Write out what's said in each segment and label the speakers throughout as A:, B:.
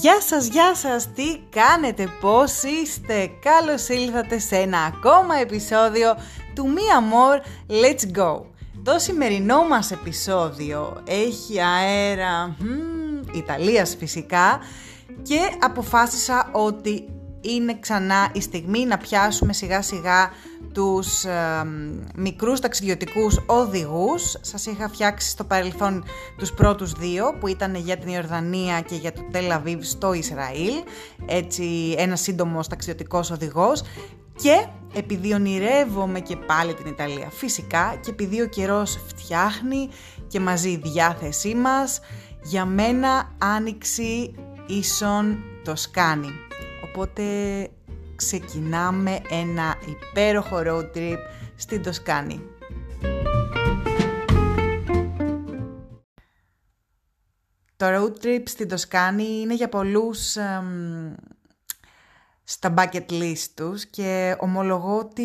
A: Γεια σας, γεια σας, τι κάνετε, πώς είστε; Καλώς ήλθατε σε ένα ακόμα επεισόδιο του Me More Let's Go. Το σημερινό μας επεισόδιο έχει αέρα hmm, Ιταλίας φυσικά Και αποφάσισα ότι είναι ξανά η στιγμή να πιάσουμε σιγά σιγά τους ε, μικρούς ταξιδιωτικούς οδηγούς. Σας είχα φτιάξει στο παρελθόν τους πρώτους δύο που ήταν για την Ιορδανία και για το Τελαβίβ στο Ισραήλ. Έτσι ένας σύντομος ταξιδιωτικός οδηγός. Και επειδή ονειρεύομαι και πάλι την Ιταλία φυσικά και επειδή ο καιρός φτιάχνει και μαζί η διάθεσή μας, για μένα άνοιξη ίσον το σκάνι. Οπότε ξεκινάμε ένα υπέροχο road trip στην Τοσκάνη. Το road trip στην Τοσκάνη είναι για πολλούς στα bucket list τους και ομολογώ ότι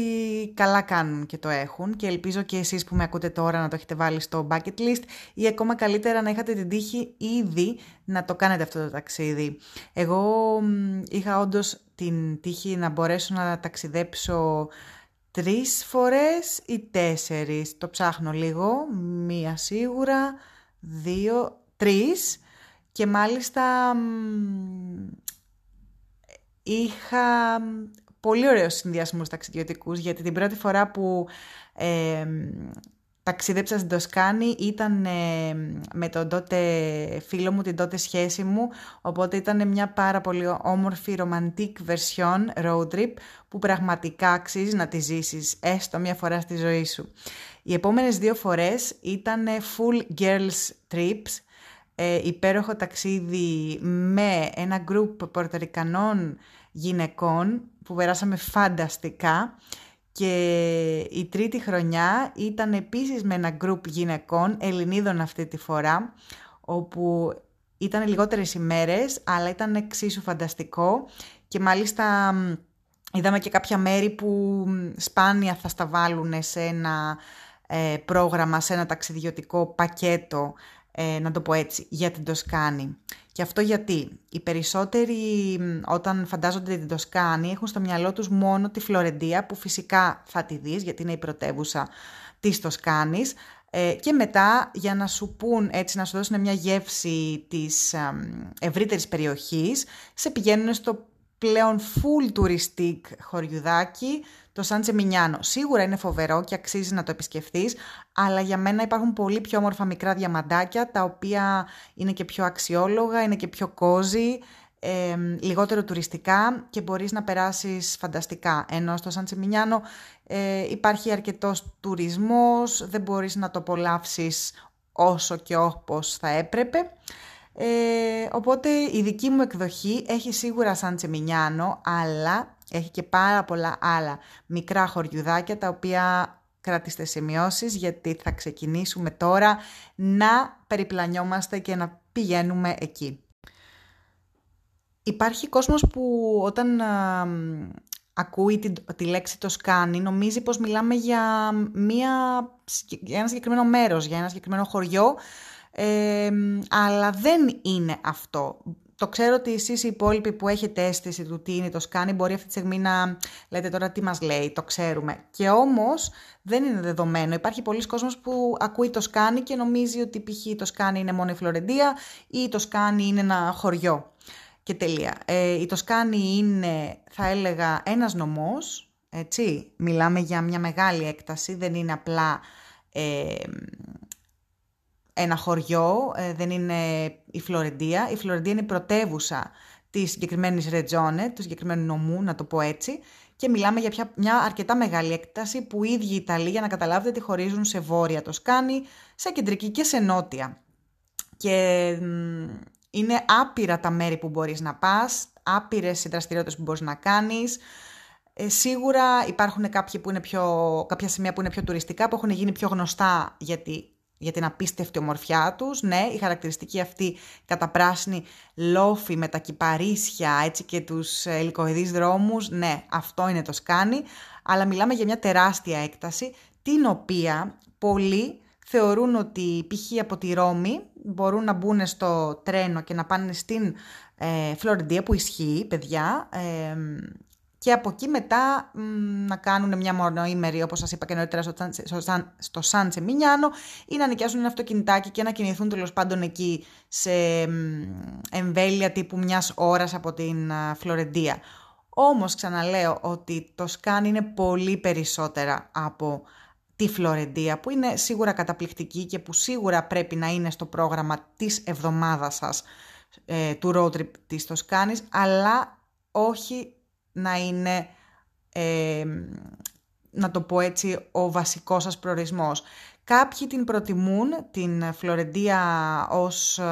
A: καλά κάνουν και το έχουν και ελπίζω και εσείς που με ακούτε τώρα να το έχετε βάλει στο bucket list ή ακόμα καλύτερα να είχατε την τύχη ήδη να το κάνετε αυτό το ταξίδι. Εγώ είχα όντως την τύχη να μπορέσω να ταξιδέψω τρεις φορές ή τέσσερις. Το ψάχνω λίγο, μία σίγουρα, δύο, τρεις και μάλιστα είχα πολύ ωραίους συνδυασμούς ταξιδιωτικούς γιατί την πρώτη φορά που ε, ταξίδεψα στην Τοσκάνη ήταν ε, με τον τότε φίλο μου, την τότε σχέση μου, οπότε ήταν μια πάρα πολύ όμορφη romantic version road trip που πραγματικά αξίζει να τη ζήσεις έστω μια φορά στη ζωή σου. Οι επόμενες δύο φορές ήταν full girls trips, ε, υπέροχο ταξίδι με ένα group πορτορικανών γυναικών που περάσαμε φανταστικά και η τρίτη χρονιά ήταν επίσης με ένα γκρουπ γυναικών, Ελληνίδων αυτή τη φορά, όπου ήταν λιγότερες ημέρες, αλλά ήταν εξίσου φανταστικό και μάλιστα είδαμε και κάποια μέρη που σπάνια θα στα βάλουν σε ένα ε, πρόγραμμα, σε ένα ταξιδιωτικό πακέτο ε, να το πω έτσι, για την Τοσκάνη. Και αυτό γιατί οι περισσότεροι όταν φαντάζονται την Τοσκάνη έχουν στο μυαλό τους μόνο τη Φλωρεντία που φυσικά θα τη δεις γιατί είναι η πρωτεύουσα της Τοσκάνης ε, και μετά για να σου πούν έτσι να σου δώσουν μια γεύση της ε, ευρύτερης περιοχής σε πηγαίνουν στο πλέον full touristic χωριουδάκι, το Σαν Τσεμινιάνο. Σίγουρα είναι φοβερό και αξίζει να το επισκεφθείς, αλλά για μένα υπάρχουν πολύ πιο όμορφα μικρά διαμαντάκια, τα οποία είναι και πιο αξιόλογα, είναι και πιο κόζι, ε, λιγότερο τουριστικά και μπορείς να περάσεις φανταστικά. Ενώ στο Σαν Τσεμινιάνο ε, υπάρχει αρκετός τουρισμός, δεν μπορείς να το απολαύσεις όσο και όπως θα έπρεπε. Ε, οπότε η δική μου εκδοχή έχει σίγουρα σαν τσεμινιάνο, αλλά έχει και πάρα πολλά άλλα μικρά χωριουδάκια τα οποία κρατήστε σημειώσεις γιατί θα ξεκινήσουμε τώρα να περιπλανιόμαστε και να πηγαίνουμε εκεί. Υπάρχει κόσμος που όταν ακούει τη, τη λέξη το σκάνι νομίζει πως μιλάμε για, μια, για ένα συγκεκριμένο μέρος, για ένα συγκεκριμένο χωριό αλλά δεν είναι αυτό. Το ξέρω ότι εσείς οι υπόλοιποι που έχετε αίσθηση του τι είναι το σκάνι μπορεί αυτή τη στιγμή να λέτε τώρα τι μας λέει, το ξέρουμε. Και όμως δεν είναι δεδομένο. Υπάρχει πολλοί κόσμος που ακούει το σκάνι και νομίζει ότι π.χ. το σκάνι είναι μόνο η Φλωρεντία ή το σκάνι είναι ένα χωριό. Και τελεία. Ε, η Τοσκάνη είναι, θα έλεγα, ένας νομός, έτσι. Μιλάμε για μια μεγάλη έκταση, δεν είναι απλά ε, ένα χωριό, ε, δεν είναι η Φλωρεντία. Η Φλωρεντία είναι η πρωτεύουσα της συγκεκριμένης Ρετζόνε, του συγκεκριμένου νομού, να το πω έτσι, και μιλάμε για μια αρκετά μεγάλη έκταση που οι ίδιοι οι Ιταλοί, για να καταλάβετε, τη χωρίζουν σε βόρεια το Σκάνι, σε κεντρική και σε νότια. Και είναι άπειρα τα μέρη που μπορείς να πας, άπειρες οι δραστηριότητες που μπορείς να κάνεις. Ε, σίγουρα υπάρχουν κάποιοι που είναι πιο, κάποια σημεία που είναι πιο τουριστικά, που έχουν γίνει πιο γνωστά γιατί για την απίστευτη ομορφιά τους. Ναι, η χαρακτηριστική αυτή καταπράσινη λόφη με τα κυπαρίσια έτσι και τους ελικοειδείς δρόμους, ναι, αυτό είναι το σκάνι, αλλά μιλάμε για μια τεράστια έκταση, την οποία πολλοί θεωρούν ότι π.χ. από τη Ρώμη μπορούν να μπουν στο τρένο και να πάνε στην ε, Φλωρεντία που ισχύει, παιδιά, ε, και από εκεί μετά να κάνουν μια μονοήμερη, όπως σας είπα και νωρίτερα, στο, Σαν Τσεμινιάνο ή να νοικιάσουν ένα αυτοκινητάκι και να κινηθούν τέλος πάντων εκεί σε εμβέλεια τύπου μιας ώρας από την Φλωρεντία. Όμως ξαναλέω ότι το Σκάν είναι πολύ περισσότερα από τη Φλωρεντία που είναι σίγουρα καταπληκτική και που σίγουρα πρέπει να είναι στο πρόγραμμα της εβδομάδας σας ε, του road trip της Τοσκάνης αλλά όχι να είναι, ε, να το πω έτσι, ο βασικός σας προορισμός. Κάποιοι την προτιμούν, την Φλωρεντία ως, ε,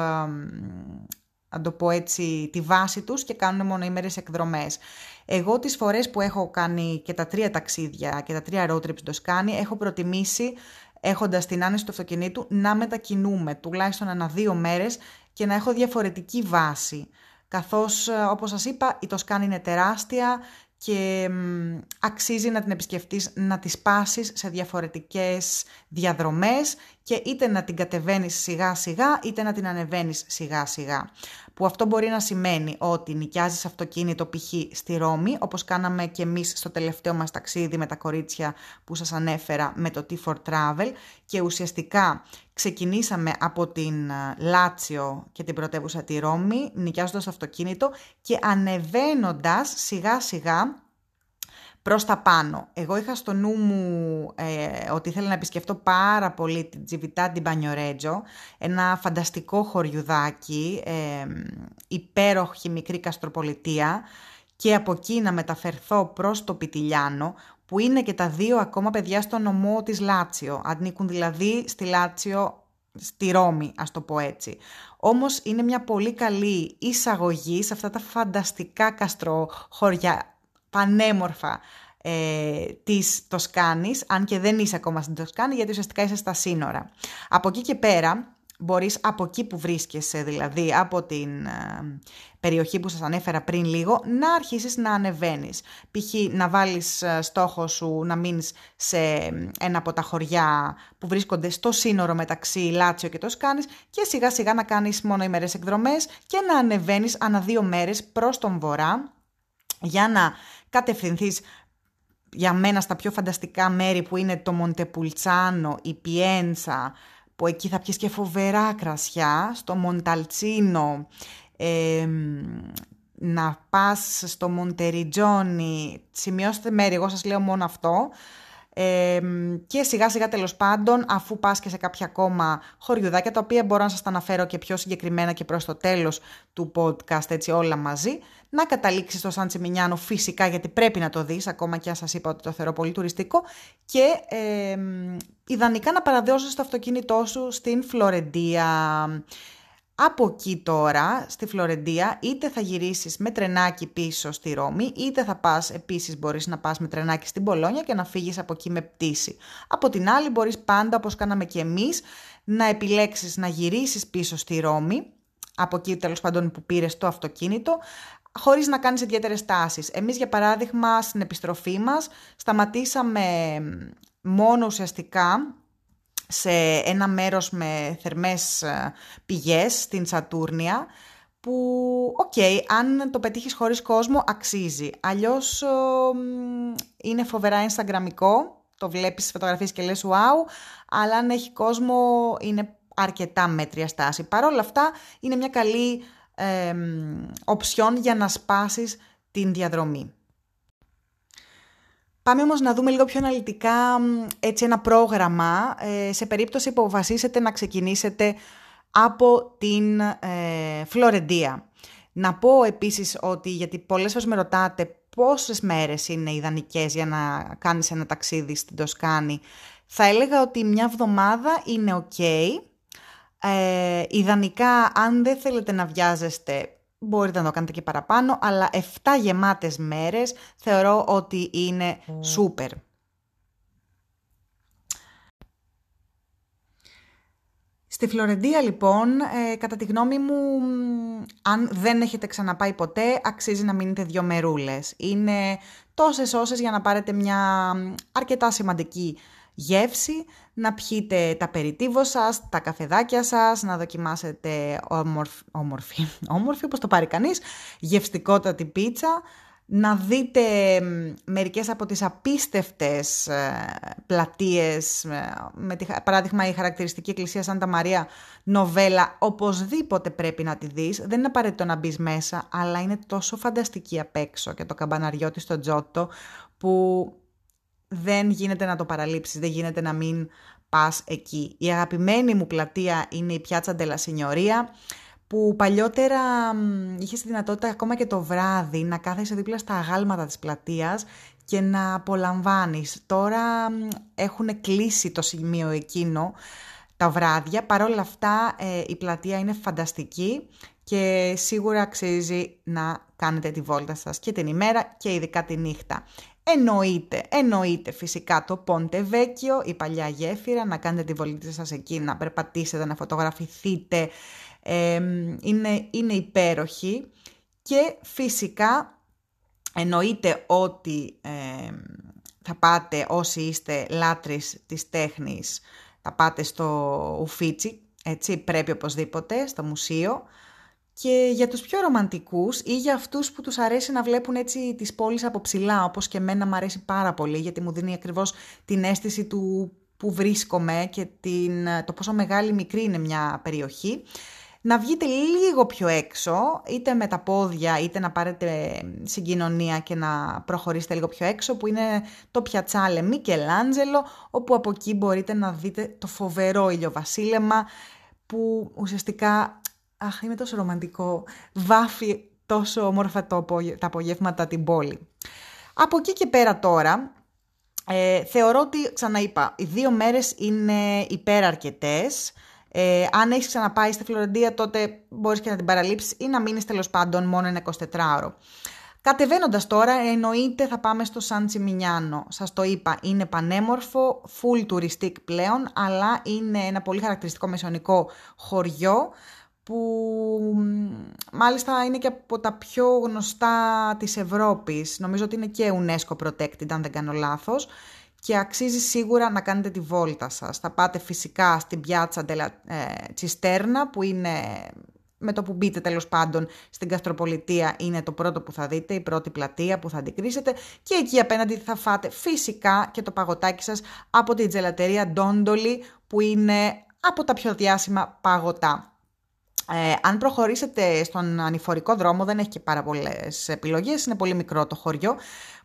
A: να το πω έτσι, τη βάση τους και κάνουν μονοήμερες εκδρομές. Εγώ τις φορές που έχω κάνει και τα τρία ταξίδια και τα τρία road trips το σκάνει, έχω προτιμήσει έχοντας την άνεση του αυτοκινήτου να μετακινούμε τουλάχιστον ένα δύο μέρες και να έχω διαφορετική βάση καθώς ε, όπως σας είπα η Τοσκάνη είναι τεράστια και αξίζει να την επισκεφτείς, να τη σπάσεις σε διαφορετικές διαδρομές και είτε να την κατεβαίνεις σιγά σιγά είτε να την ανεβαίνεις σιγά σιγά. Που αυτό μπορεί να σημαίνει ότι νοικιάζεις αυτοκίνητο π.χ. στη Ρώμη, όπως κάναμε και εμείς στο τελευταίο μας ταξίδι με τα κορίτσια που σας ανέφερα με το T4 Travel και ουσιαστικά ξεκινήσαμε από την ε, Λάτσιο και την πρωτεύουσα τη Ρώμη, νοικιάζοντας αυτοκίνητο και ανεβαίνοντας σιγά σιγά προς τα πάνω. Εγώ είχα στο νου μου ε, ότι ήθελα να επισκεφτώ πάρα πολύ την Τζιβιτά Μπανιορέτζο, ένα φανταστικό χωριουδάκι, ε, υπέροχη μικρή καστροπολιτεία και από εκεί να μεταφερθώ προς το Πιτιλιάνο, που είναι και τα δύο ακόμα παιδιά στο νομό της Λάτσιο. Ανήκουν δηλαδή στη Λάτσιο, στη Ρώμη, ας το πω έτσι. Όμως είναι μια πολύ καλή εισαγωγή σε αυτά τα φανταστικά καστροχωριά πανέμορφα ε, της Τοσκάνης, αν και δεν είσαι ακόμα στην Τοσκάνη, γιατί ουσιαστικά είσαι στα σύνορα. Από εκεί και πέρα, μπορείς από εκεί που βρίσκεσαι, δηλαδή από την ε, περιοχή που σας ανέφερα πριν λίγο, να αρχίσεις να ανεβαίνεις. Π.χ. να βάλεις ε, στόχο σου να μείνεις σε ένα από τα χωριά που βρίσκονται στο σύνορο μεταξύ Λάτσιο και Τοσκάνης και σιγά σιγά να κάνεις μόνο ημερές εκδρομές και να ανεβαίνεις ανά δύο μέρες προς τον βορρά για να κατευθυνθείς για μένα στα πιο φανταστικά μέρη που είναι το Μοντεπουλτσάνο, η Πιένσα, που εκεί θα πιεις και φοβερά κρασιά, στο Μονταλτσίνο, να πας στο Μοντεριτζόνι, σημειώστε μέρη, εγώ σας λέω μόνο αυτό, και σιγά σιγά τέλος πάντων, αφού πας και σε κάποια ακόμα χωριουδάκια, τα οποία μπορώ να σας τα αναφέρω και πιο συγκεκριμένα και προς το τέλος του podcast, έτσι όλα μαζί, να καταλήξεις στο Σαν Τσιμινιάνο φυσικά, γιατί πρέπει να το δεις, ακόμα και αν σας είπα ότι το θεωρώ πολύ τουριστικό, και ε, ιδανικά να παραδώσεις το αυτοκίνητό σου στην Φλωρεντία. Από εκεί τώρα, στη Φλωρεντία, είτε θα γυρίσεις με τρενάκι πίσω στη Ρώμη, είτε θα πας, επίσης μπορείς να πας με τρενάκι στην Πολόνια και να φύγεις από εκεί με πτήση. Από την άλλη μπορείς πάντα, όπως κάναμε και εμείς, να επιλέξεις να γυρίσεις πίσω στη Ρώμη, από εκεί τέλος πάντων που πήρες το αυτοκίνητο, χωρίς να κάνεις ιδιαίτερες τάσεις. Εμείς για παράδειγμα στην επιστροφή μας σταματήσαμε μόνο ουσιαστικά σε ένα μέρος με θερμές ε, πηγές στην Σατούρνια που, οκ, αν το πετύχεις χωρίς κόσμο, αξίζει. Αλλιώς είναι φοβερά instagramικό, το βλέπεις στις φωτογραφίες και λες wow, αλλά αν έχει κόσμο είναι αρκετά μέτρια στάση. Παρ' όλα αυτά είναι μια καλή ε, οψιόν για να σπάσεις την διαδρομή. Πάμε όμως να δούμε λίγο πιο αναλυτικά έτσι ένα πρόγραμμα ε, σε περίπτωση που αποφασίσετε να ξεκινήσετε από την ε, Φλωρεντία. Να πω επίσης ότι, γιατί πολλές φορές με ρωτάτε πόσες μέρες είναι ιδανικές για να κάνεις ένα ταξίδι στην Τοσκάνη, θα έλεγα ότι μια εβδομάδα είναι ok. Ε, ιδανικά, αν δεν θέλετε να βιάζεστε Μπορείτε να το κάνετε και παραπάνω, αλλά 7 γεμάτες μέρες θεωρώ ότι είναι σούπερ. Στη Φλωρεντία λοιπόν, ε, κατά τη γνώμη μου, αν δεν έχετε ξαναπάει ποτέ, αξίζει να μείνετε δύο μερούλες. Είναι τόσες όσες για να πάρετε μια αρκετά σημαντική γεύση, να πιείτε τα περιτύβο σας, τα καφεδάκια σας, να δοκιμάσετε όμορφη, όμορφη, όμορφη όπως το πάρει κανείς, γευστικότατη πίτσα, να δείτε μερικές από τις απίστευτες ε, πλατείες, ε, με τη, παράδειγμα η χαρακτηριστική εκκλησία Σάντα Μαρία Νοβέλα, οπωσδήποτε πρέπει να τη δεις, δεν είναι απαραίτητο να μπεις μέσα, αλλά είναι τόσο φανταστική απ' έξω και το καμπαναριό της στο Τζότο, που δεν γίνεται να το παραλείψεις, δεν γίνεται να μην πας εκεί. Η αγαπημένη μου πλατεία είναι η Πιάτσα Ντελα που παλιότερα είχε τη δυνατότητα ακόμα και το βράδυ να κάθεσαι δίπλα στα αγάλματα της πλατείας και να απολαμβάνεις. Τώρα έχουν κλείσει το σημείο εκείνο τα βράδια. Παρ' όλα αυτά ε, η πλατεία είναι φανταστική και σίγουρα αξίζει να κάνετε τη βόλτα σας και την ημέρα και ειδικά τη νύχτα. Εννοείται, εννοείται φυσικά το Πόντε Βέκιο, η παλιά γέφυρα, να κάνετε τη βολή σας εκεί, να περπατήσετε, να φωτογραφηθείτε, είναι, είναι υπέροχη και φυσικά εννοείται ότι θα πάτε όσοι είστε λάτρεις της τέχνης, θα πάτε στο Ουφίτσι, έτσι πρέπει οπωσδήποτε, στο μουσείο. Και για τους πιο ρομαντικούς ή για αυτούς που τους αρέσει να βλέπουν έτσι τις πόλεις από ψηλά, όπως και εμένα μου αρέσει πάρα πολύ, γιατί μου δίνει ακριβώς την αίσθηση του που βρίσκομαι και την, το πόσο μεγάλη μικρή είναι μια περιοχή να βγείτε λίγο πιο έξω, είτε με τα πόδια, είτε να πάρετε συγκοινωνία και να προχωρήσετε λίγο πιο έξω, που είναι το πιατσάλε Μικελάντζελο, όπου από εκεί μπορείτε να δείτε το φοβερό ηλιοβασίλεμα, που ουσιαστικά, αχ, είναι τόσο ρομαντικό, βάφει τόσο όμορφα το, τα απογεύματα την πόλη. Από εκεί και πέρα τώρα, ε, θεωρώ ότι, ξαναείπα, οι δύο μέρες είναι υπεραρκετές, ε, αν έχεις ξαναπάει στη Φλωρεντία, τότε μπορείς και να την παραλείψεις ή να μείνεις τέλος πάντων μόνο ένα 24ωρο. Κατεβαίνοντας τώρα, εννοείται θα πάμε στο Σαν Τσιμινιάνο. Σας το είπα, είναι πανέμορφο, full touristic πλέον, αλλά είναι ένα πολύ χαρακτηριστικό μεσονικό χωριό που μάλιστα είναι και από τα πιο γνωστά της Ευρώπης. Νομίζω ότι είναι και UNESCO protected, αν δεν κάνω λάθος και αξίζει σίγουρα να κάνετε τη βόλτα σας. Θα πάτε φυσικά στην πιάτσα Τσιστέρνα που είναι με το που μπείτε τέλος πάντων στην Καστροπολιτεία είναι το πρώτο που θα δείτε, η πρώτη πλατεία που θα αντικρίσετε και εκεί απέναντι θα φάτε φυσικά και το παγωτάκι σας από την τζελατερία Ντόντολι που είναι από τα πιο διάσημα παγωτά. Ε, αν προχωρήσετε στον ανηφορικό δρόμο δεν έχει και πάρα πολλές επιλογές, είναι πολύ μικρό το χωριό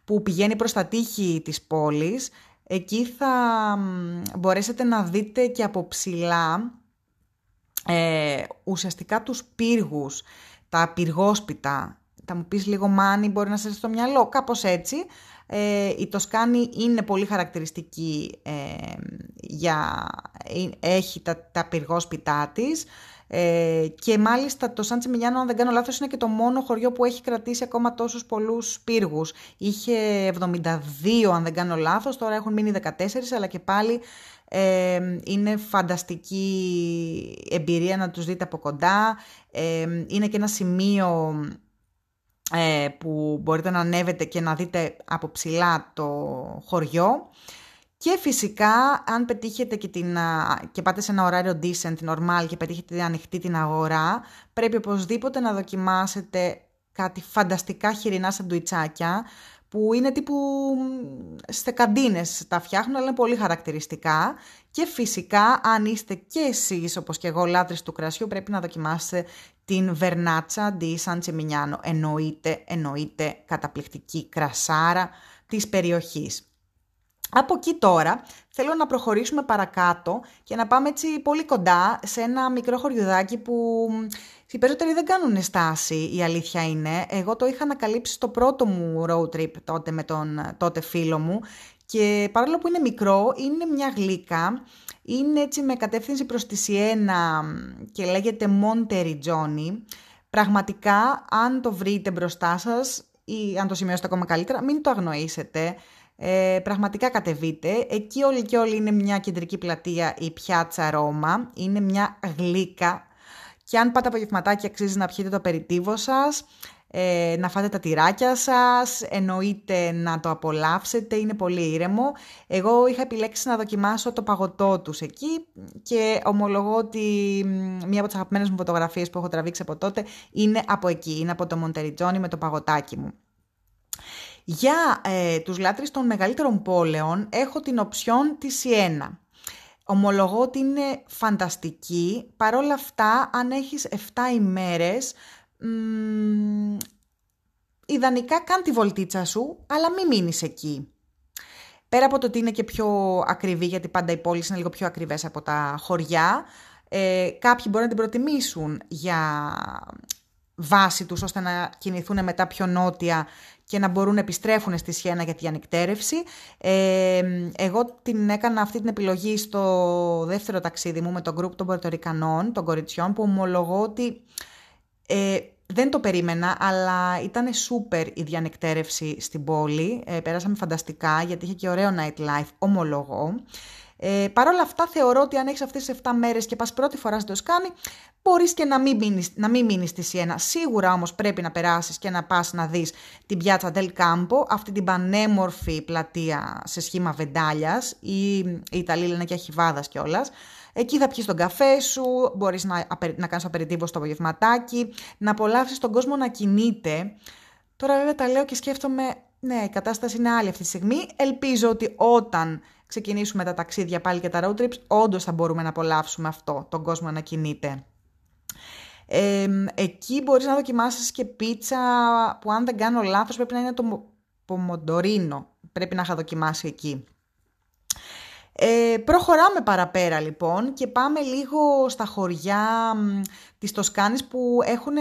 A: που πηγαίνει προς τα τείχη της πόλης. Εκεί θα μπορέσετε να δείτε και από ψηλά ε, ουσιαστικά τους πύργους, τα πυργόσπιτα. Θα μου πεις λίγο μάνι, μπορεί να σας στο μυαλό, κάπως έτσι. Ε, η Τοσκάνη είναι πολύ χαρακτηριστική ε, για... Ε, έχει τα, τα πυργόσπιτά της. Ε, και μάλιστα το Σαν Τσιμιλιάνο, αν δεν κάνω λάθος, είναι και το μόνο χωριό που έχει κρατήσει ακόμα τόσους πολλούς πύργους. Είχε 72, αν δεν κάνω λάθος, τώρα έχουν μείνει 14, αλλά και πάλι ε, είναι φανταστική εμπειρία να τους δείτε από κοντά. Ε, είναι και ένα σημείο ε, που μπορείτε να ανέβετε και να δείτε από ψηλά το χωριό. Και φυσικά, αν πετύχετε και, την, και πάτε σε ένα ωράριο decent, normal και πετύχετε ανοιχτή την αγορά, πρέπει οπωσδήποτε να δοκιμάσετε κάτι φανταστικά χοιρινά σαντουιτσάκια, που είναι τύπου στεκαντίνες τα φτιάχνουν, αλλά είναι πολύ χαρακτηριστικά. Και φυσικά, αν είστε και εσείς, όπως και εγώ, λάτρεις του κρασιού, πρέπει να δοκιμάσετε την Βερνάτσα di San Cimignano. Εννοείται, εννοείται καταπληκτική κρασάρα της περιοχής. Από εκεί τώρα θέλω να προχωρήσουμε παρακάτω και να πάμε έτσι πολύ κοντά σε ένα μικρό χωριουδάκι που οι περισσότεροι δεν κάνουν στάση, η αλήθεια είναι. Εγώ το είχα ανακαλύψει στο πρώτο μου road trip τότε με τον τότε φίλο μου και παρόλο που είναι μικρό, είναι μια γλύκα, είναι έτσι με κατεύθυνση προς τη Σιένα και λέγεται Monteriggioni. Πραγματικά, αν το βρείτε μπροστά σας ή αν το σημειώσετε ακόμα καλύτερα, μην το αγνοήσετε. Ε, πραγματικά κατεβείτε. Εκεί όλοι και όλοι είναι μια κεντρική πλατεία, η Πιάτσα Ρώμα. Είναι μια γλύκα. Και αν πάτε από γευματάκι αξίζει να πιείτε το περιτύβο σας. ε, να φάτε τα τυράκια σας, εννοείται να το απολαύσετε, είναι πολύ ήρεμο. Εγώ είχα επιλέξει να δοκιμάσω το παγωτό τους εκεί και ομολογώ ότι μία από τις αγαπημένες μου φωτογραφίες που έχω τραβήξει από τότε είναι από εκεί, είναι από το Μοντεριτζόνι με το παγωτάκι μου. Για ε, τους λάτρεις των μεγαλύτερων πόλεων έχω την οψιόν τη Σιένα. Ομολογώ ότι είναι φανταστική. Παρόλα αυτά, αν έχεις 7 ημέρες, μ, ιδανικά κάν τη βολτίτσα σου, αλλά μην μείνεις εκεί. Πέρα από το ότι είναι και πιο ακριβή, γιατί πάντα οι πόλεις είναι λίγο πιο ακριβές από τα χωριά, ε, κάποιοι μπορεί να την προτιμήσουν για βάση τους, ώστε να κινηθούν μετά πιο νότια και να μπορούν να επιστρέφουν στη Σιένα για την ανοικτέρευση. Ε, εγώ την έκανα αυτή την επιλογή στο δεύτερο ταξίδι μου με τον γκρουπ των Πορτορικανών, των κοριτσιών, που ομολογώ ότι ε, δεν το περίμενα, αλλά ήταν σούπερ η διανεκτέρευση στην πόλη. Ε, πέρασαμε φανταστικά, γιατί είχε και ωραίο nightlife, ομολογώ. Ε, Παρ' όλα αυτά θεωρώ ότι αν έχεις αυτές τις 7 μέρες και πας πρώτη φορά στο Σκάνι, μπορείς και να μην, μείνεις, να μην μείνεις στη Σιένα. Σίγουρα όμως πρέπει να περάσεις και να πας να δεις την Πιάτσα Del Campo, αυτή την πανέμορφη πλατεία σε σχήμα βεντάλιας ή οι Ιταλοί λένε και αχιβάδας κιόλας. Εκεί θα πιεις τον καφέ σου, μπορείς να, να κάνεις απεριτίβο στο απογευματάκι, να απολαύσεις τον κόσμο να κινείται. Τώρα βέβαια τα λέω και σκέφτομαι, ναι, η κατάσταση είναι άλλη αυτή τη στιγμή. Ελπίζω ότι όταν ξεκινήσουμε τα ταξίδια πάλι και τα road trips, όντως θα μπορούμε να απολαύσουμε αυτό, τον κόσμο να κινείται. Ε, εκεί μπορείς να δοκιμάσεις και πίτσα που αν δεν κάνω λάθος πρέπει να είναι το πομοντορίνο. Πρέπει να είχα δοκιμάσει εκεί. Ε, προχωράμε παραπέρα λοιπόν και πάμε λίγο στα χωριά της Τοσκάνης που έχουν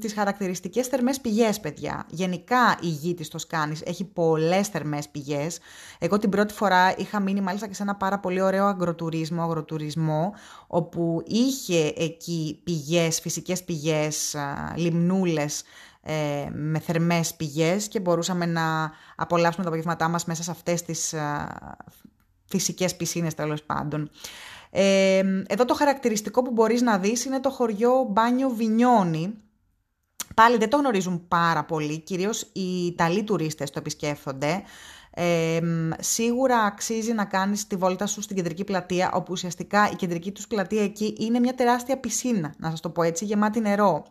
A: τις χαρακτηριστικές θερμές πηγές, παιδιά. Γενικά η γη της Τοσκάνης έχει πολλές θερμές πηγές. Εγώ την πρώτη φορά είχα μείνει μάλιστα και σε ένα πάρα πολύ ωραίο αγροτουρισμό, αγροτουρισμό όπου είχε εκεί πηγές, φυσικές πηγές, λιμνούλες, ε, με θερμές πηγές και μπορούσαμε να απολαύσουμε τα απογεύματά μας μέσα σε αυτές τις φυσικές πισίνες τέλος πάντων. Ε, εδώ το χαρακτηριστικό που μπορείς να δεις είναι το χωριό Μπάνιο Βινιόνι. Πάλι δεν το γνωρίζουν πάρα πολύ, κυρίως οι Ιταλοί τουρίστες το επισκέφτονται. Ε, σίγουρα αξίζει να κάνεις τη βόλτα σου στην κεντρική πλατεία, όπου ουσιαστικά η κεντρική τους πλατεία εκεί είναι μια τεράστια πισίνα, να σας το πω έτσι, γεμάτη νερό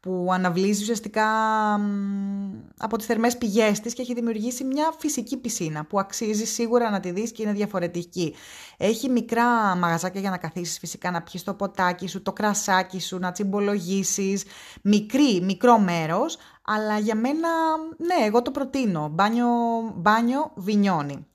A: που αναβλύζει ουσιαστικά από τις θερμές πηγές της και έχει δημιουργήσει μια φυσική πισίνα που αξίζει σίγουρα να τη δεις και είναι διαφορετική. Έχει μικρά μαγαζάκια για να καθίσεις φυσικά να πιεις το ποτάκι σου, το κρασάκι σου, να τσιμπολογήσεις, μικρή, μικρό μέρος, αλλά για μένα, ναι, εγώ το προτείνω, μπάνιο, μπάνιο βινιόνι.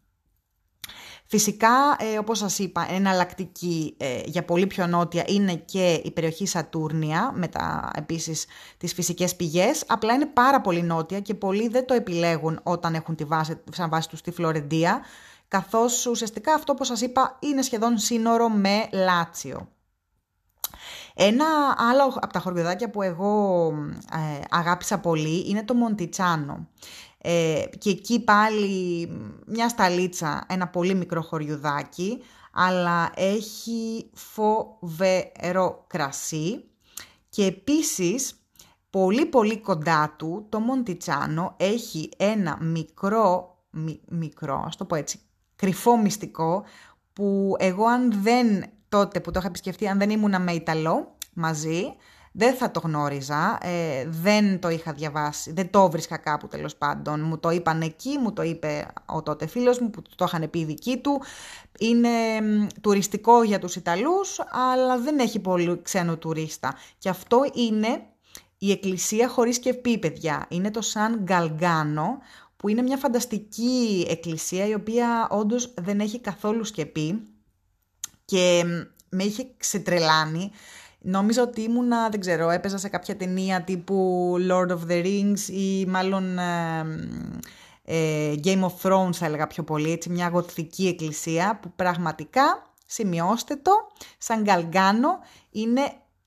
A: Φυσικά, ε, όπως σας είπα, εναλλακτική ε, για πολύ πιο νότια είναι και η περιοχή Σατούρνια, με τα, επίσης τις φυσικές πηγές. Απλά είναι πάρα πολύ νότια και πολλοί δεν το επιλέγουν όταν έχουν τη βάση, σαν βάση τους στη Φλωρεντία, καθώς ουσιαστικά αυτό, όπως σας είπα, είναι σχεδόν σύνορο με Λάτσιο. Ένα άλλο από τα χωριουδάκια που εγώ ε, αγάπησα πολύ είναι το Μοντιτσάνο. Ε, και εκεί πάλι μια σταλίτσα, ένα πολύ μικρό χωριουδάκι, αλλά έχει φοβερό κρασί και επίσης πολύ πολύ κοντά του το Μοντιτσάνο έχει ένα μικρό, μικρό, ας το πω έτσι, κρυφό μυστικό που εγώ αν δεν τότε που το είχα επισκεφτεί, αν δεν ήμουνα με Ιταλό μαζί, δεν θα το γνώριζα, ε, δεν το είχα διαβάσει, δεν το βρίσκα κάπου τέλος πάντων. Μου το είπαν εκεί, μου το είπε ο τότε φίλος μου που το είχαν πει δική του. Είναι τουριστικό για τους Ιταλούς, αλλά δεν έχει πολύ ξένο τουρίστα. Και αυτό είναι η εκκλησία χωρίς σκεπή, παιδιά. Είναι το Σαν Γκαλγκάνο, που είναι μια φανταστική εκκλησία, η οποία όντως δεν έχει καθόλου σκεπή και με είχε ξετρελάνει. Νόμιζα ότι ήμουνα, δεν ξέρω, έπαιζα σε κάποια ταινία τύπου Lord of the Rings ή μάλλον ε, ε, Game of Thrones θα έλεγα πιο πολύ, έτσι μια γοθική εκκλησία που πραγματικά, σημειώστε το, σαν Γκαλγκάνο είναι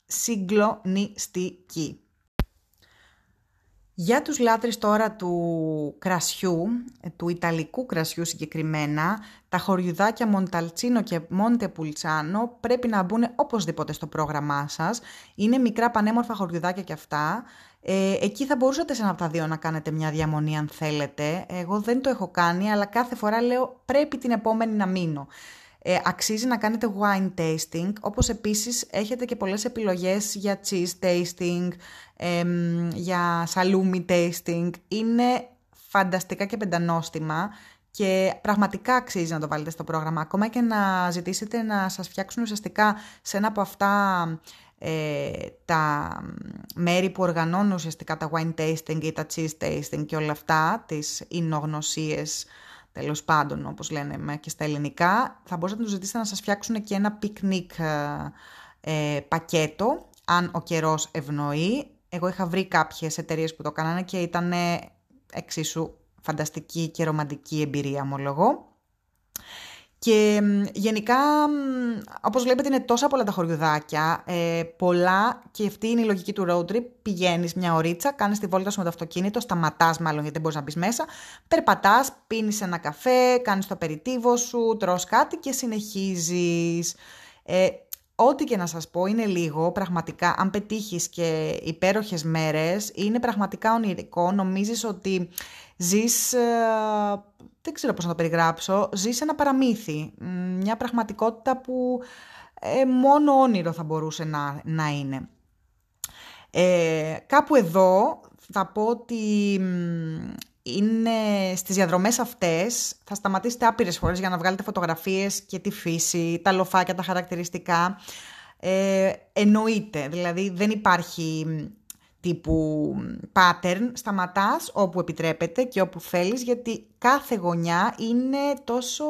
A: συγκλονιστική. Για τους λάτρεις τώρα του κρασιού, του ιταλικού κρασιού συγκεκριμένα, τα χωριουδάκια Μονταλτσίνο και Μόντε Πουλτσάνο πρέπει να μπουν οπωσδήποτε στο πρόγραμμά σας. Είναι μικρά πανέμορφα χωριουδάκια και αυτά. Ε, εκεί θα μπορούσατε σε ένα από τα δύο να κάνετε μια διαμονή αν θέλετε. Εγώ δεν το έχω κάνει, αλλά κάθε φορά λέω πρέπει την επόμενη να μείνω. Ε, αξίζει να κάνετε wine tasting, όπως επίσης έχετε και πολλές επιλογές για cheese tasting, για σαλούμι tasting. Είναι φανταστικά και πεντανόστιμα και πραγματικά αξίζει να το βάλετε στο πρόγραμμα. Ακόμα και να ζητήσετε να σας φτιάξουν ουσιαστικά σε ένα από αυτά ε, τα μέρη που οργανώνουν ουσιαστικά τα wine tasting ή τα cheese tasting και όλα αυτά, τις εινογνωσίες τέλος πάντων όπως λένε και στα ελληνικά, θα μπορούσατε να τους ζητήσετε να σας φτιάξουν και ένα πικνίκ ε, ε, πακέτο, αν ο καιρός ευνοεί. Εγώ είχα βρει κάποιες εταιρείες που το κάνανε και ήταν εξίσου φανταστική και ρομαντική εμπειρία, ομολογώ. Και γενικά, όπως βλέπετε, είναι τόσα πολλά τα χωριουδάκια, ε, πολλά και αυτή είναι η λογική του road trip. Πηγαίνεις μια ωρίτσα, κάνεις τη βόλτα σου με το αυτοκίνητο, σταματάς μάλλον γιατί δεν μπορείς να μπεις μέσα, περπατάς, πίνεις ένα καφέ, κάνεις το περιτύβο σου, τρως κάτι και συνεχίζεις. Ε, ό,τι και να σας πω είναι λίγο, πραγματικά, αν πετύχεις και υπέροχες μέρες, είναι πραγματικά ονειρικό, νομίζεις ότι ζεις, ε, δεν ξέρω πώς να το περιγράψω, ζεις ένα παραμύθι, μια πραγματικότητα που ε, μόνο όνειρο θα μπορούσε να, να είναι. Ε, κάπου εδώ θα πω ότι είναι στις διαδρομές αυτές, θα σταματήσετε άπειρες φορές για να βγάλετε φωτογραφίες και τη φύση, τα λοφάκια, τα χαρακτηριστικά. Ε, εννοείται, δηλαδή δεν υπάρχει τύπου pattern, σταματάς όπου επιτρέπεται και όπου θέλεις, γιατί κάθε γωνιά είναι τόσο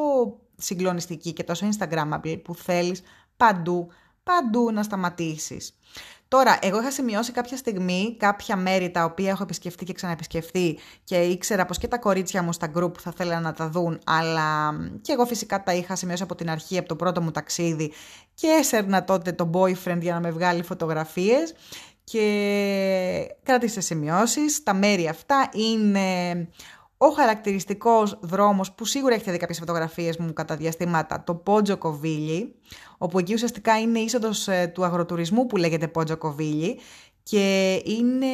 A: συγκλονιστική και τόσο instagrammable που θέλεις παντού, παντού να σταματήσεις. Τώρα, εγώ είχα σημειώσει κάποια στιγμή κάποια μέρη τα οποία έχω επισκεφτεί και ξαναεπισκεφτεί και ήξερα πως και τα κορίτσια μου στα group θα θέλανε να τα δουν, αλλά και εγώ φυσικά τα είχα σημειώσει από την αρχή, από το πρώτο μου ταξίδι και έσερνα τότε το boyfriend για να με βγάλει φωτογραφίες και κρατήστε σημειώσεις. Τα μέρη αυτά είναι ο χαρακτηριστικός δρόμος που σίγουρα έχετε δει κάποιες φωτογραφίες μου κατά διαστήματα, το Πότζο Κοβίλι, όπου εκεί ουσιαστικά είναι είσοδος ε, του αγροτουρισμού που λέγεται Πότζο Κοβίλι. Και είναι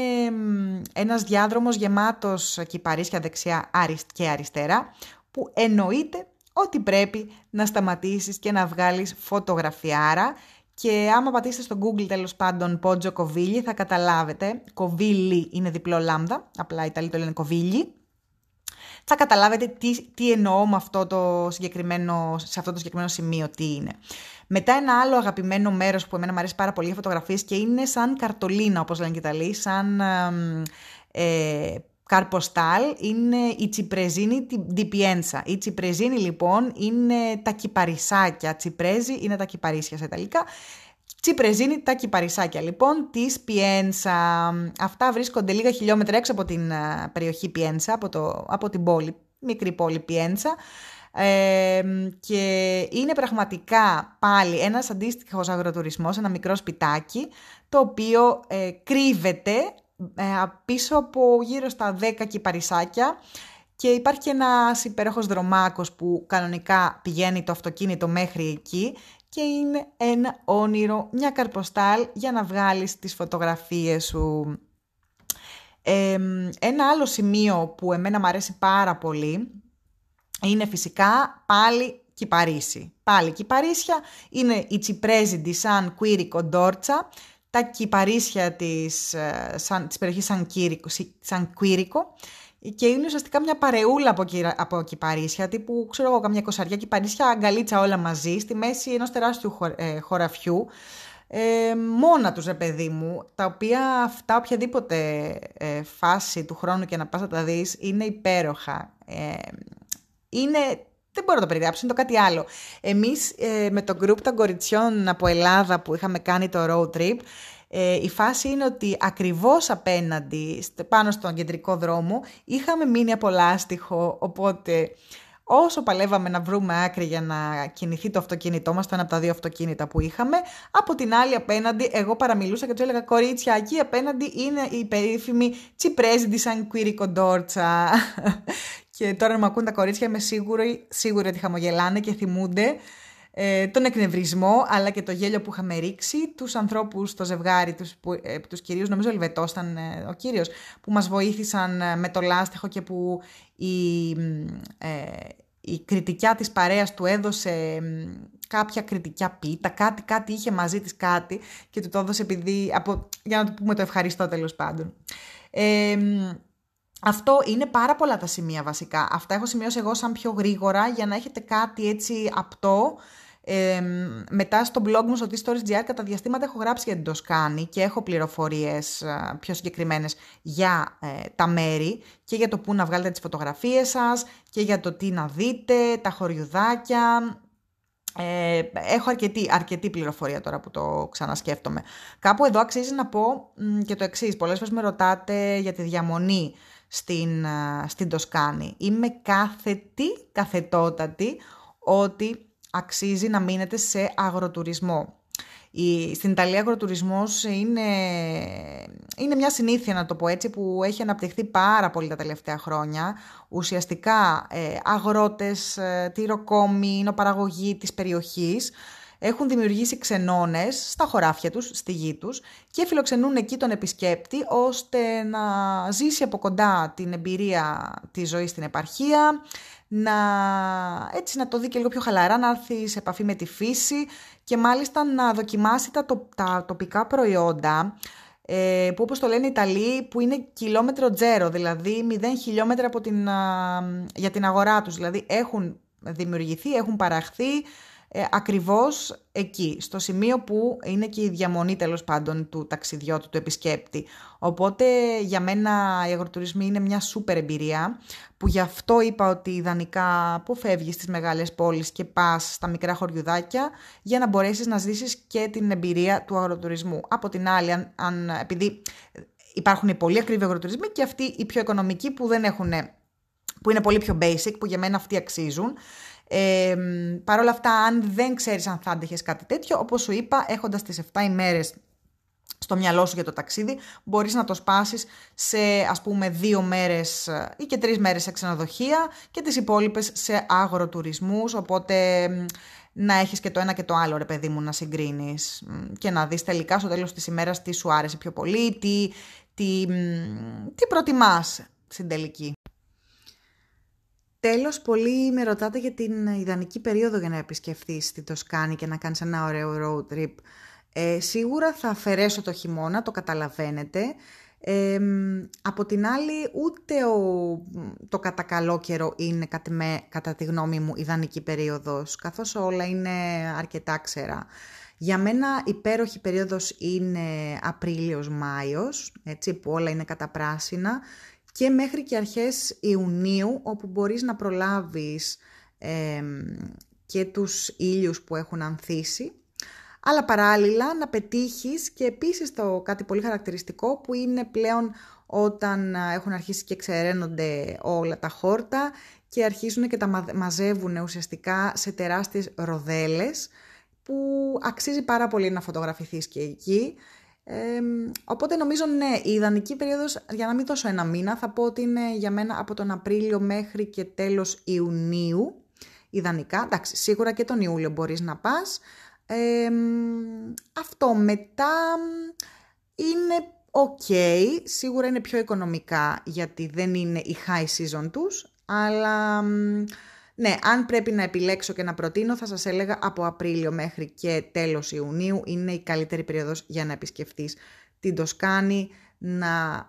A: ένας διάδρομος γεμάτος κυπαρίσια δεξιά και αριστερά που εννοείται ότι πρέπει να σταματήσεις και να βγάλεις φωτογραφιάρα και άμα πατήσετε στο Google τέλος πάντων Πότζο Κοβίλι θα καταλάβετε, Κοβίλι είναι διπλό λάμδα, απλά οι Ιταλοί το λένε Κοβίλι, θα καταλάβετε τι, τι εννοώ με αυτό το συγκεκριμένο, σε αυτό το συγκεκριμένο σημείο τι είναι. Μετά ένα άλλο αγαπημένο μέρος που εμένα μου αρέσει πάρα πολύ για φωτογραφίες και είναι σαν καρτολίνα όπως λένε και οι Ιταλοί, σαν ε, Καρποστάλ είναι η τσιπρεζίνη διπιένσα. Η τσιπρεζίνη λοιπόν είναι τα κυπαρισάκια. Τσιπρέζι είναι τα κυπαρίσια σε ιταλικά. Τσιπρεζίνη τα κυπαρισάκια λοιπόν της Πιένσα. Αυτά βρίσκονται λίγα χιλιόμετρα έξω από την ε, περιοχή Πιένσα, από, το, από την πόλη, μικρή πόλη Πιένσα. Ε, και είναι πραγματικά πάλι ένας αντίστοιχος αγροτουρισμός, ένα μικρό σπιτάκι, το οποίο ε, κρύβεται ε, πίσω από γύρω στα 10 κυπαρισάκια και υπάρχει και ένας υπέροχος δρομάκος που κανονικά πηγαίνει το αυτοκίνητο μέχρι εκεί και είναι ένα όνειρο, μια καρποστάλ για να βγάλεις τις φωτογραφίες σου. ένα άλλο σημείο που εμένα μου αρέσει πάρα πολύ είναι φυσικά πάλι Κυπαρίσι. Πάλι Κυπαρίσια είναι η Τσιπρέζη τη Σαν Κουίρικο Ντόρτσα τα κυπαρίσια της, ε, σαν, της περιοχής Σαν, Κύρικο, Σαν Κουίρικο και είναι ουσιαστικά μια παρεούλα από, από κυπαρίσια, τύπου ξέρω εγώ καμιά κοσαριά κυπαρίσια, αγκαλίτσα όλα μαζί, στη μέση ενός τεράστιου χω, ε, χωραφιού, ε, μόνα τους ρε παιδί μου, τα οποία αυτά οποιαδήποτε ε, φάση του χρόνου και να πας να τα δεις είναι υπέροχα. Ε, είναι δεν μπορώ να το περιγράψω, είναι το κάτι άλλο. Εμείς ε, με το group των κοριτσιών από Ελλάδα που είχαμε κάνει το road trip, ε, η φάση είναι ότι ακριβώς απέναντι, πάνω στον κεντρικό δρόμο, είχαμε μείνει από λάστιχο, οπότε όσο παλεύαμε να βρούμε άκρη για να κινηθεί το αυτοκίνητό μας, το ένα από τα δύο αυτοκίνητα που είχαμε, από την άλλη απέναντι εγώ παραμιλούσα και τους έλεγα κορίτσια, εκεί απέναντι είναι η περίφημη Τσιπρέζιντη Σαν Κοντόρτσα. Και τώρα να μου ακούν τα κορίτσια είμαι σίγουρη, σίγουρη ότι χαμογελάνε και θυμούνται ε, τον εκνευρισμό αλλά και το γέλιο που είχαμε ρίξει, τους ανθρώπους, το ζευγάρι, τους, που, ε, τους κυρίους, νομίζω ο Ελβετός ήταν ε, ο κύριος, που μας βοήθησαν ε, με το λάστιχο και που η, η κριτικιά της παρέας του έδωσε κάποια κριτικιά πίτα, κάτι, κάτι είχε μαζί της κάτι και του το έδωσε επειδή, από, για να του πούμε το ευχαριστώ τέλος πάντων. Αυτό είναι πάρα πολλά τα σημεία βασικά. Αυτά έχω σημειώσει εγώ σαν πιο γρήγορα για να έχετε κάτι έτσι απτό ε, μετά στο blog μου στο T-Stories.gr κατά διαστήματα έχω γράψει για την Τοσκάνη και έχω πληροφορίες ε, πιο συγκεκριμένες για ε, τα μέρη και για το πού να βγάλετε τις φωτογραφίες σας και για το τι να δείτε, τα χωριουδάκια. Ε, έχω αρκετή, αρκετή πληροφορία τώρα που το ξανασκέφτομαι. Κάπου εδώ αξίζει να πω και το εξής. Πολλές φορές με ρωτάτε για τη διαμονή στην, στην Τοσκάνη. Είμαι κάθετη, καθετότατη, ότι αξίζει να μείνετε σε αγροτουρισμό. Η, στην Ιταλία αγροτουρισμός είναι, είναι μια συνήθεια να το πω έτσι που έχει αναπτυχθεί πάρα πολύ τα τελευταία χρόνια. Ουσιαστικά ε, αγρότες, ε, τυροκόμοι, νοπαραγωγοί της περιοχής έχουν δημιουργήσει ξενώνες στα χωράφια τους, στη γη τους και φιλοξενούν εκεί τον επισκέπτη ώστε να ζήσει από κοντά την εμπειρία της ζωής στην επαρχία, να, έτσι, να το δει και λίγο πιο χαλαρά, να έρθει σε επαφή με τη φύση και μάλιστα να δοκιμάσει τα, τα τοπικά προϊόντα ε, που όπως το λένε οι Ιταλοί που είναι κιλόμετρο τζέρο, δηλαδή 0 χιλιόμετρα από την, για την αγορά τους. Δηλαδή έχουν δημιουργηθεί, έχουν παραχθεί ε, ακριβώς εκεί, στο σημείο που είναι και η διαμονή τέλος πάντων του ταξιδιώτου, του επισκέπτη. Οπότε για μένα η αγροτουρισμοί είναι μια σούπερ εμπειρία που γι' αυτό είπα ότι ιδανικά αποφεύγει στις μεγάλες πόλεις και πας στα μικρά χωριουδάκια για να μπορέσεις να ζήσεις και την εμπειρία του αγροτουρισμού. Από την άλλη, αν, αν, επειδή υπάρχουν οι πολύ ακριβοί αγροτουρισμοί και αυτοί οι πιο οικονομικοί που δεν έχουν που είναι πολύ πιο basic, που για μένα αυτοί αξίζουν. Ε, Παρ' όλα αυτά, αν δεν ξέρεις αν θα άντεχες κάτι τέτοιο, όπως σου είπα, έχοντας τις 7 ημέρες στο μυαλό σου για το ταξίδι, μπορείς να το σπάσεις σε ας πούμε δύο μέρες ε, ή και τρεις μέρες σε ξενοδοχεία και τις υπόλοιπες σε αγροτουρισμούς, οπότε να έχεις και το ένα και το άλλο ρε παιδί μου να συγκρίνεις και να δεις τελικά στο τέλος της ημέρας τι σου άρεσε πιο πολύ, τι, τι, τι προτιμάς στην τελική. Τέλος, πολλοί με ρωτάτε για την ιδανική περίοδο για να επισκεφθείς την Τοσκάνη και να κάνεις ένα ωραίο road trip. Ε, σίγουρα θα αφαιρέσω το χειμώνα, το καταλαβαίνετε. Ε, από την άλλη, ούτε ο, το κατά καλό καιρό είναι κατά, με, κατά τη γνώμη μου ιδανική περίοδος, καθώς όλα είναι αρκετά ξέρα. Για μένα υπέροχη περίοδος είναι Απρίλιος-Μάιος, έτσι που όλα είναι καταπράσινα και μέχρι και αρχές Ιουνίου όπου μπορείς να προλάβεις και τους ήλιους που έχουν ανθίσει αλλά παράλληλα να πετύχεις και επίσης το κάτι πολύ χαρακτηριστικό που είναι πλέον όταν έχουν αρχίσει και ξεραίνονται όλα τα χόρτα και αρχίζουν και τα μαζεύουν ουσιαστικά σε τεράστιες ροδέλες που αξίζει πάρα πολύ να φωτογραφηθείς και εκεί οπότε νομίζω ναι, η ιδανική περίοδος, για να μην δώσω ένα μήνα, θα πω ότι είναι για μένα από τον Απρίλιο μέχρι και τέλος Ιουνίου, ιδανικά. Εντάξει, σίγουρα και τον Ιούλιο μπορείς να πας. αυτό μετά είναι ok, σίγουρα είναι πιο οικονομικά γιατί δεν είναι η high season τους, αλλά ναι, αν πρέπει να επιλέξω και να προτείνω, θα σας έλεγα από Απρίλιο μέχρι και τέλος Ιουνίου είναι η καλύτερη περίοδος για να επισκεφτείς την Τοσκάνη, να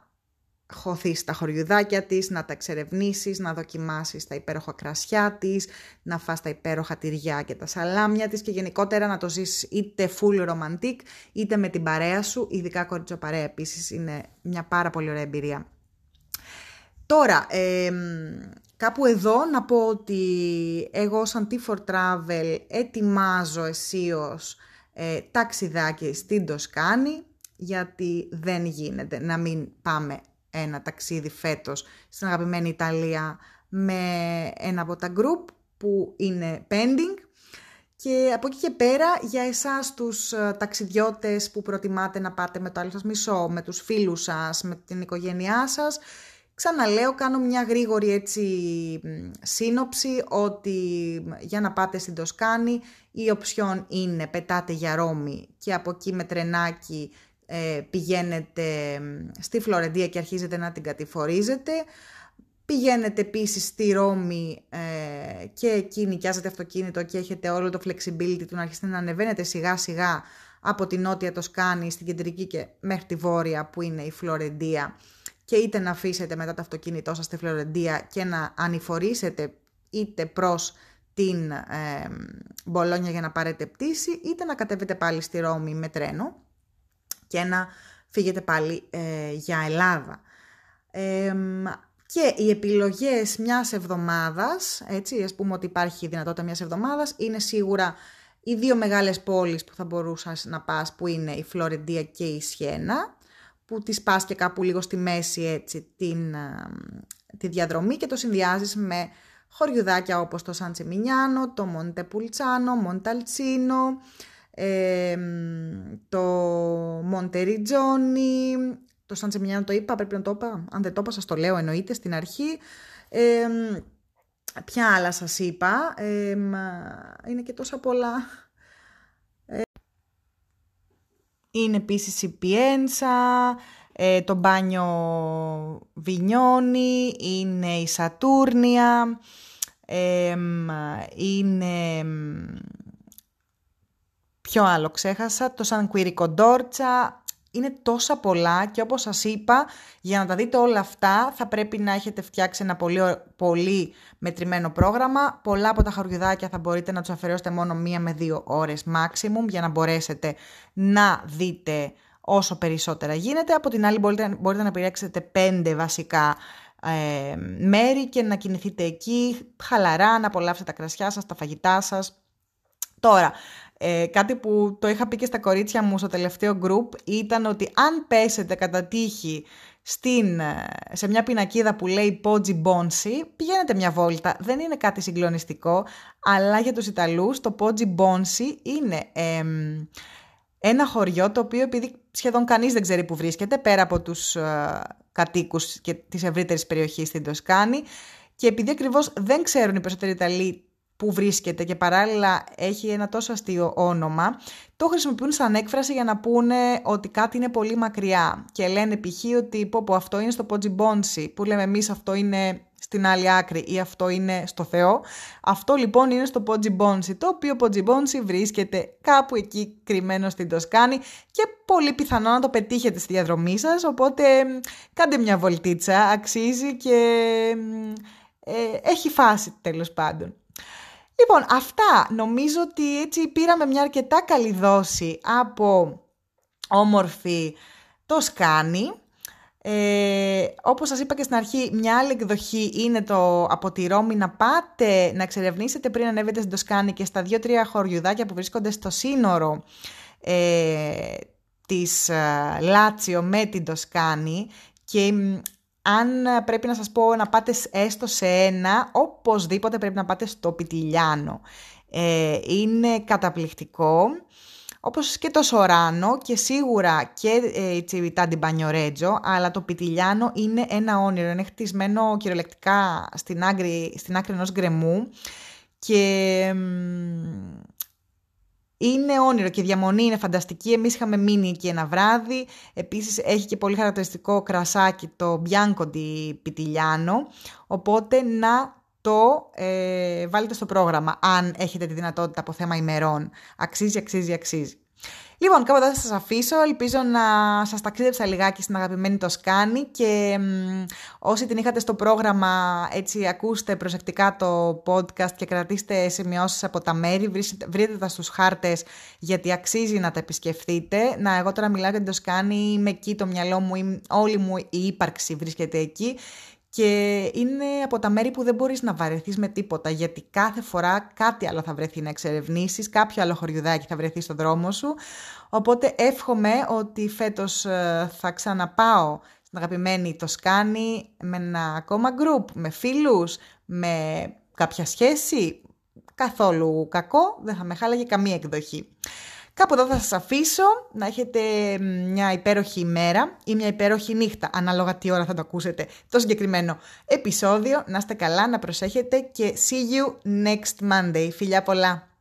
A: χωθείς τα χωριουδάκια της, να τα εξερευνήσεις, να δοκιμάσεις τα υπέροχα κρασιά της, να φας τα υπέροχα τυριά και τα σαλάμια της και γενικότερα να το ζήσεις είτε full romantic είτε με την παρέα σου, ειδικά κορίτσο παρέα επίσης είναι μια πάρα πολύ ωραία εμπειρία. Τώρα, Κάπου εδώ να πω ότι εγώ σαν T4 Travel ετοιμάζω αισίως ε, ταξιδάκι στην Τοσκάνη γιατί δεν γίνεται να μην πάμε ένα ταξίδι φέτος στην αγαπημένη Ιταλία με ένα από τα group που είναι pending. Και από εκεί και πέρα για εσάς τους ε, ταξιδιώτες που προτιμάτε να πάτε με το άλλο σας μισό, με τους φίλους σας, με την οικογένειά σας Ξαναλέω, κάνω μια γρήγορη έτσι σύνοψη ότι για να πάτε στην Τοσκάνη η οψιόν είναι πετάτε για Ρώμη και από εκεί με τρενάκι ε, πηγαίνετε στη Φλωρεντία και αρχίζετε να την κατηφορίζετε. Πηγαίνετε επίσης στη Ρώμη ε, και εκεί νοικιάζετε αυτοκίνητο και έχετε όλο το flexibility του να αρχίσετε να ανεβαίνετε σιγά σιγά από την νότια Τοσκάνη στην κεντρική και μέχρι τη βόρεια που είναι η Φλωρεντία και είτε να αφήσετε μετά το αυτοκίνητό σας στη Φλωρεντία και να ανηφορήσετε είτε προς την ε, Μπολόνια για να πάρετε πτήση είτε να κατέβετε πάλι στη Ρώμη με τρένο και να φύγετε πάλι ε, για Ελλάδα. και οι επιλογές μιας εβδομάδας, έτσι, ας πούμε ότι υπάρχει δυνατότητα μιας εβδομάδας, είναι σίγουρα οι δύο μεγάλες πόλεις που θα μπορούσας να πας, που είναι η Φλωρεντία και η Σιένα, που τις πας και κάπου λίγο στη μέση έτσι την, τη διαδρομή και το συνδυάζεις με χωριουδάκια όπως το Σαν Τσεμινιάνο, το Μοντεπουλτσάνο, Μονταλτσίνο, το Μοντεριτζόνι, το Σαν Τσεμινιάνο το είπα, πρέπει να το είπα, αν δεν το είπα σας το λέω εννοείται στην αρχή. ποια άλλα σας είπα, είναι και τόσα πολλά είναι επίσης η Πιένσα, ε, το μπάνιο Βινιόνι, είναι η Σατούρνια, είναι... Ποιο άλλο ξέχασα, το Σαν Ντόρτσα, είναι τόσα πολλά και όπως σας είπα, για να τα δείτε όλα αυτά θα πρέπει να έχετε φτιάξει ένα πολύ, πολύ μετρημένο πρόγραμμα. Πολλά από τα χαρουγιδάκια θα μπορείτε να τους αφαιρέσετε μόνο μία με δύο ώρες maximum για να μπορέσετε να δείτε όσο περισσότερα γίνεται. Από την άλλη μπορείτε, μπορείτε να επιλέξετε πέντε βασικά ε, μέρη και να κινηθείτε εκεί χαλαρά, να απολαύσετε τα κρασιά σας, τα φαγητά σας. Τώρα, ε, κάτι που το είχα πει και στα κορίτσια μου στο τελευταίο group ήταν ότι αν πέσετε κατά τύχη στην, ε, σε μια πινακίδα που λέει Poggi Bonsi, πηγαίνετε μια βόλτα. Δεν είναι κάτι συγκλονιστικό, αλλά για τους Ιταλούς το Poggi Bonsi είναι ένα χωριό το οποίο επειδή σχεδόν κανείς δεν ξέρει που βρίσκεται, πέρα από τους ε, κατοίκους και της ευρύτερης περιοχής στην Τοσκάνη, και επειδή ακριβώς δεν ξέρουν οι περισσότεροι Ιταλοί που βρίσκεται και παράλληλα έχει ένα τόσο αστείο όνομα, το χρησιμοποιούν σαν έκφραση για να πούνε ότι κάτι είναι πολύ μακριά και λένε π.χ. ότι πω, πω αυτό είναι στο Πότζι που λέμε εμείς αυτό είναι στην άλλη άκρη ή αυτό είναι στο Θεό. Αυτό λοιπόν είναι στο Πότζι το οποίο Πότζι βρίσκεται κάπου εκεί κρυμμένο στην Τοσκάνη και πολύ πιθανό να το πετύχετε στη διαδρομή σας, οπότε κάντε μια βολτίτσα, αξίζει και ε, έχει φάση τέλος πάντων. Λοιπόν, αυτά νομίζω ότι έτσι πήραμε μια αρκετά καλή δόση από όμορφη το σκάνι. Ε, όπως σας είπα και στην αρχή, μια άλλη εκδοχή είναι το από τη Ρώμη να πάτε να εξερευνήσετε πριν ανέβετε στην Τοσκάνη και στα δύο-τρία χωριουδάκια που βρίσκονται στο σύνορο ε, της ε, Λάτσιο με την Τοσκάνη και αν ε, πρέπει να σας πω να πάτε έστω σε ένα, οπωσδήποτε πρέπει να πάτε στο Πιτιλιάνο. Ε, είναι καταπληκτικό, όπως και το Σοράνο και σίγουρα και ε, η Τσιβιτά Μπανιορέτζο, αλλά το Πιτιλιάνο είναι ένα όνειρο, είναι χτισμένο κυριολεκτικά στην άκρη, στην άκρη ενός γκρεμού και είναι όνειρο και η διαμονή είναι φανταστική. Εμείς είχαμε μείνει εκεί ένα βράδυ. Επίσης έχει και πολύ χαρακτηριστικό κρασάκι το Bianco di Pitigliano. Οπότε να το ε, βάλετε στο πρόγραμμα αν έχετε τη δυνατότητα από θέμα ημερών. Αξίζει, αξίζει, αξίζει. Λοιπόν, κάπου εδώ θα σας αφήσω. Ελπίζω να σας ταξίδεψα λιγάκι στην αγαπημένη Τοσκάνη και όσοι την είχατε στο πρόγραμμα, έτσι ακούστε προσεκτικά το podcast και κρατήστε σημειώσεις από τα μέρη, βρείτε τα στους χάρτες γιατί αξίζει να τα επισκεφτείτε. Να, εγώ τώρα μιλάω για την Τοσκάνη, είμαι εκεί, το μυαλό μου, όλη μου η ύπαρξη βρίσκεται εκεί και είναι από τα μέρη που δεν μπορείς να βαρεθείς με τίποτα, γιατί κάθε φορά κάτι άλλο θα βρεθεί να εξερευνήσεις, κάποιο άλλο χωριουδάκι θα βρεθεί στο δρόμο σου. Οπότε εύχομαι ότι φέτος ε, θα ξαναπάω στην αγαπημένη Τοσκάνη με ένα ακόμα γκρουπ, με φίλους, με κάποια σχέση. Καθόλου κακό, δεν θα με χάλαγε καμία εκδοχή. Κάπου εδώ θα σας αφήσω να έχετε μια υπέροχη ημέρα ή μια υπέροχη νύχτα, ανάλογα τι ώρα θα το ακούσετε το συγκεκριμένο επεισόδιο. Να είστε καλά, να προσέχετε και see you next Monday. Φιλιά πολλά!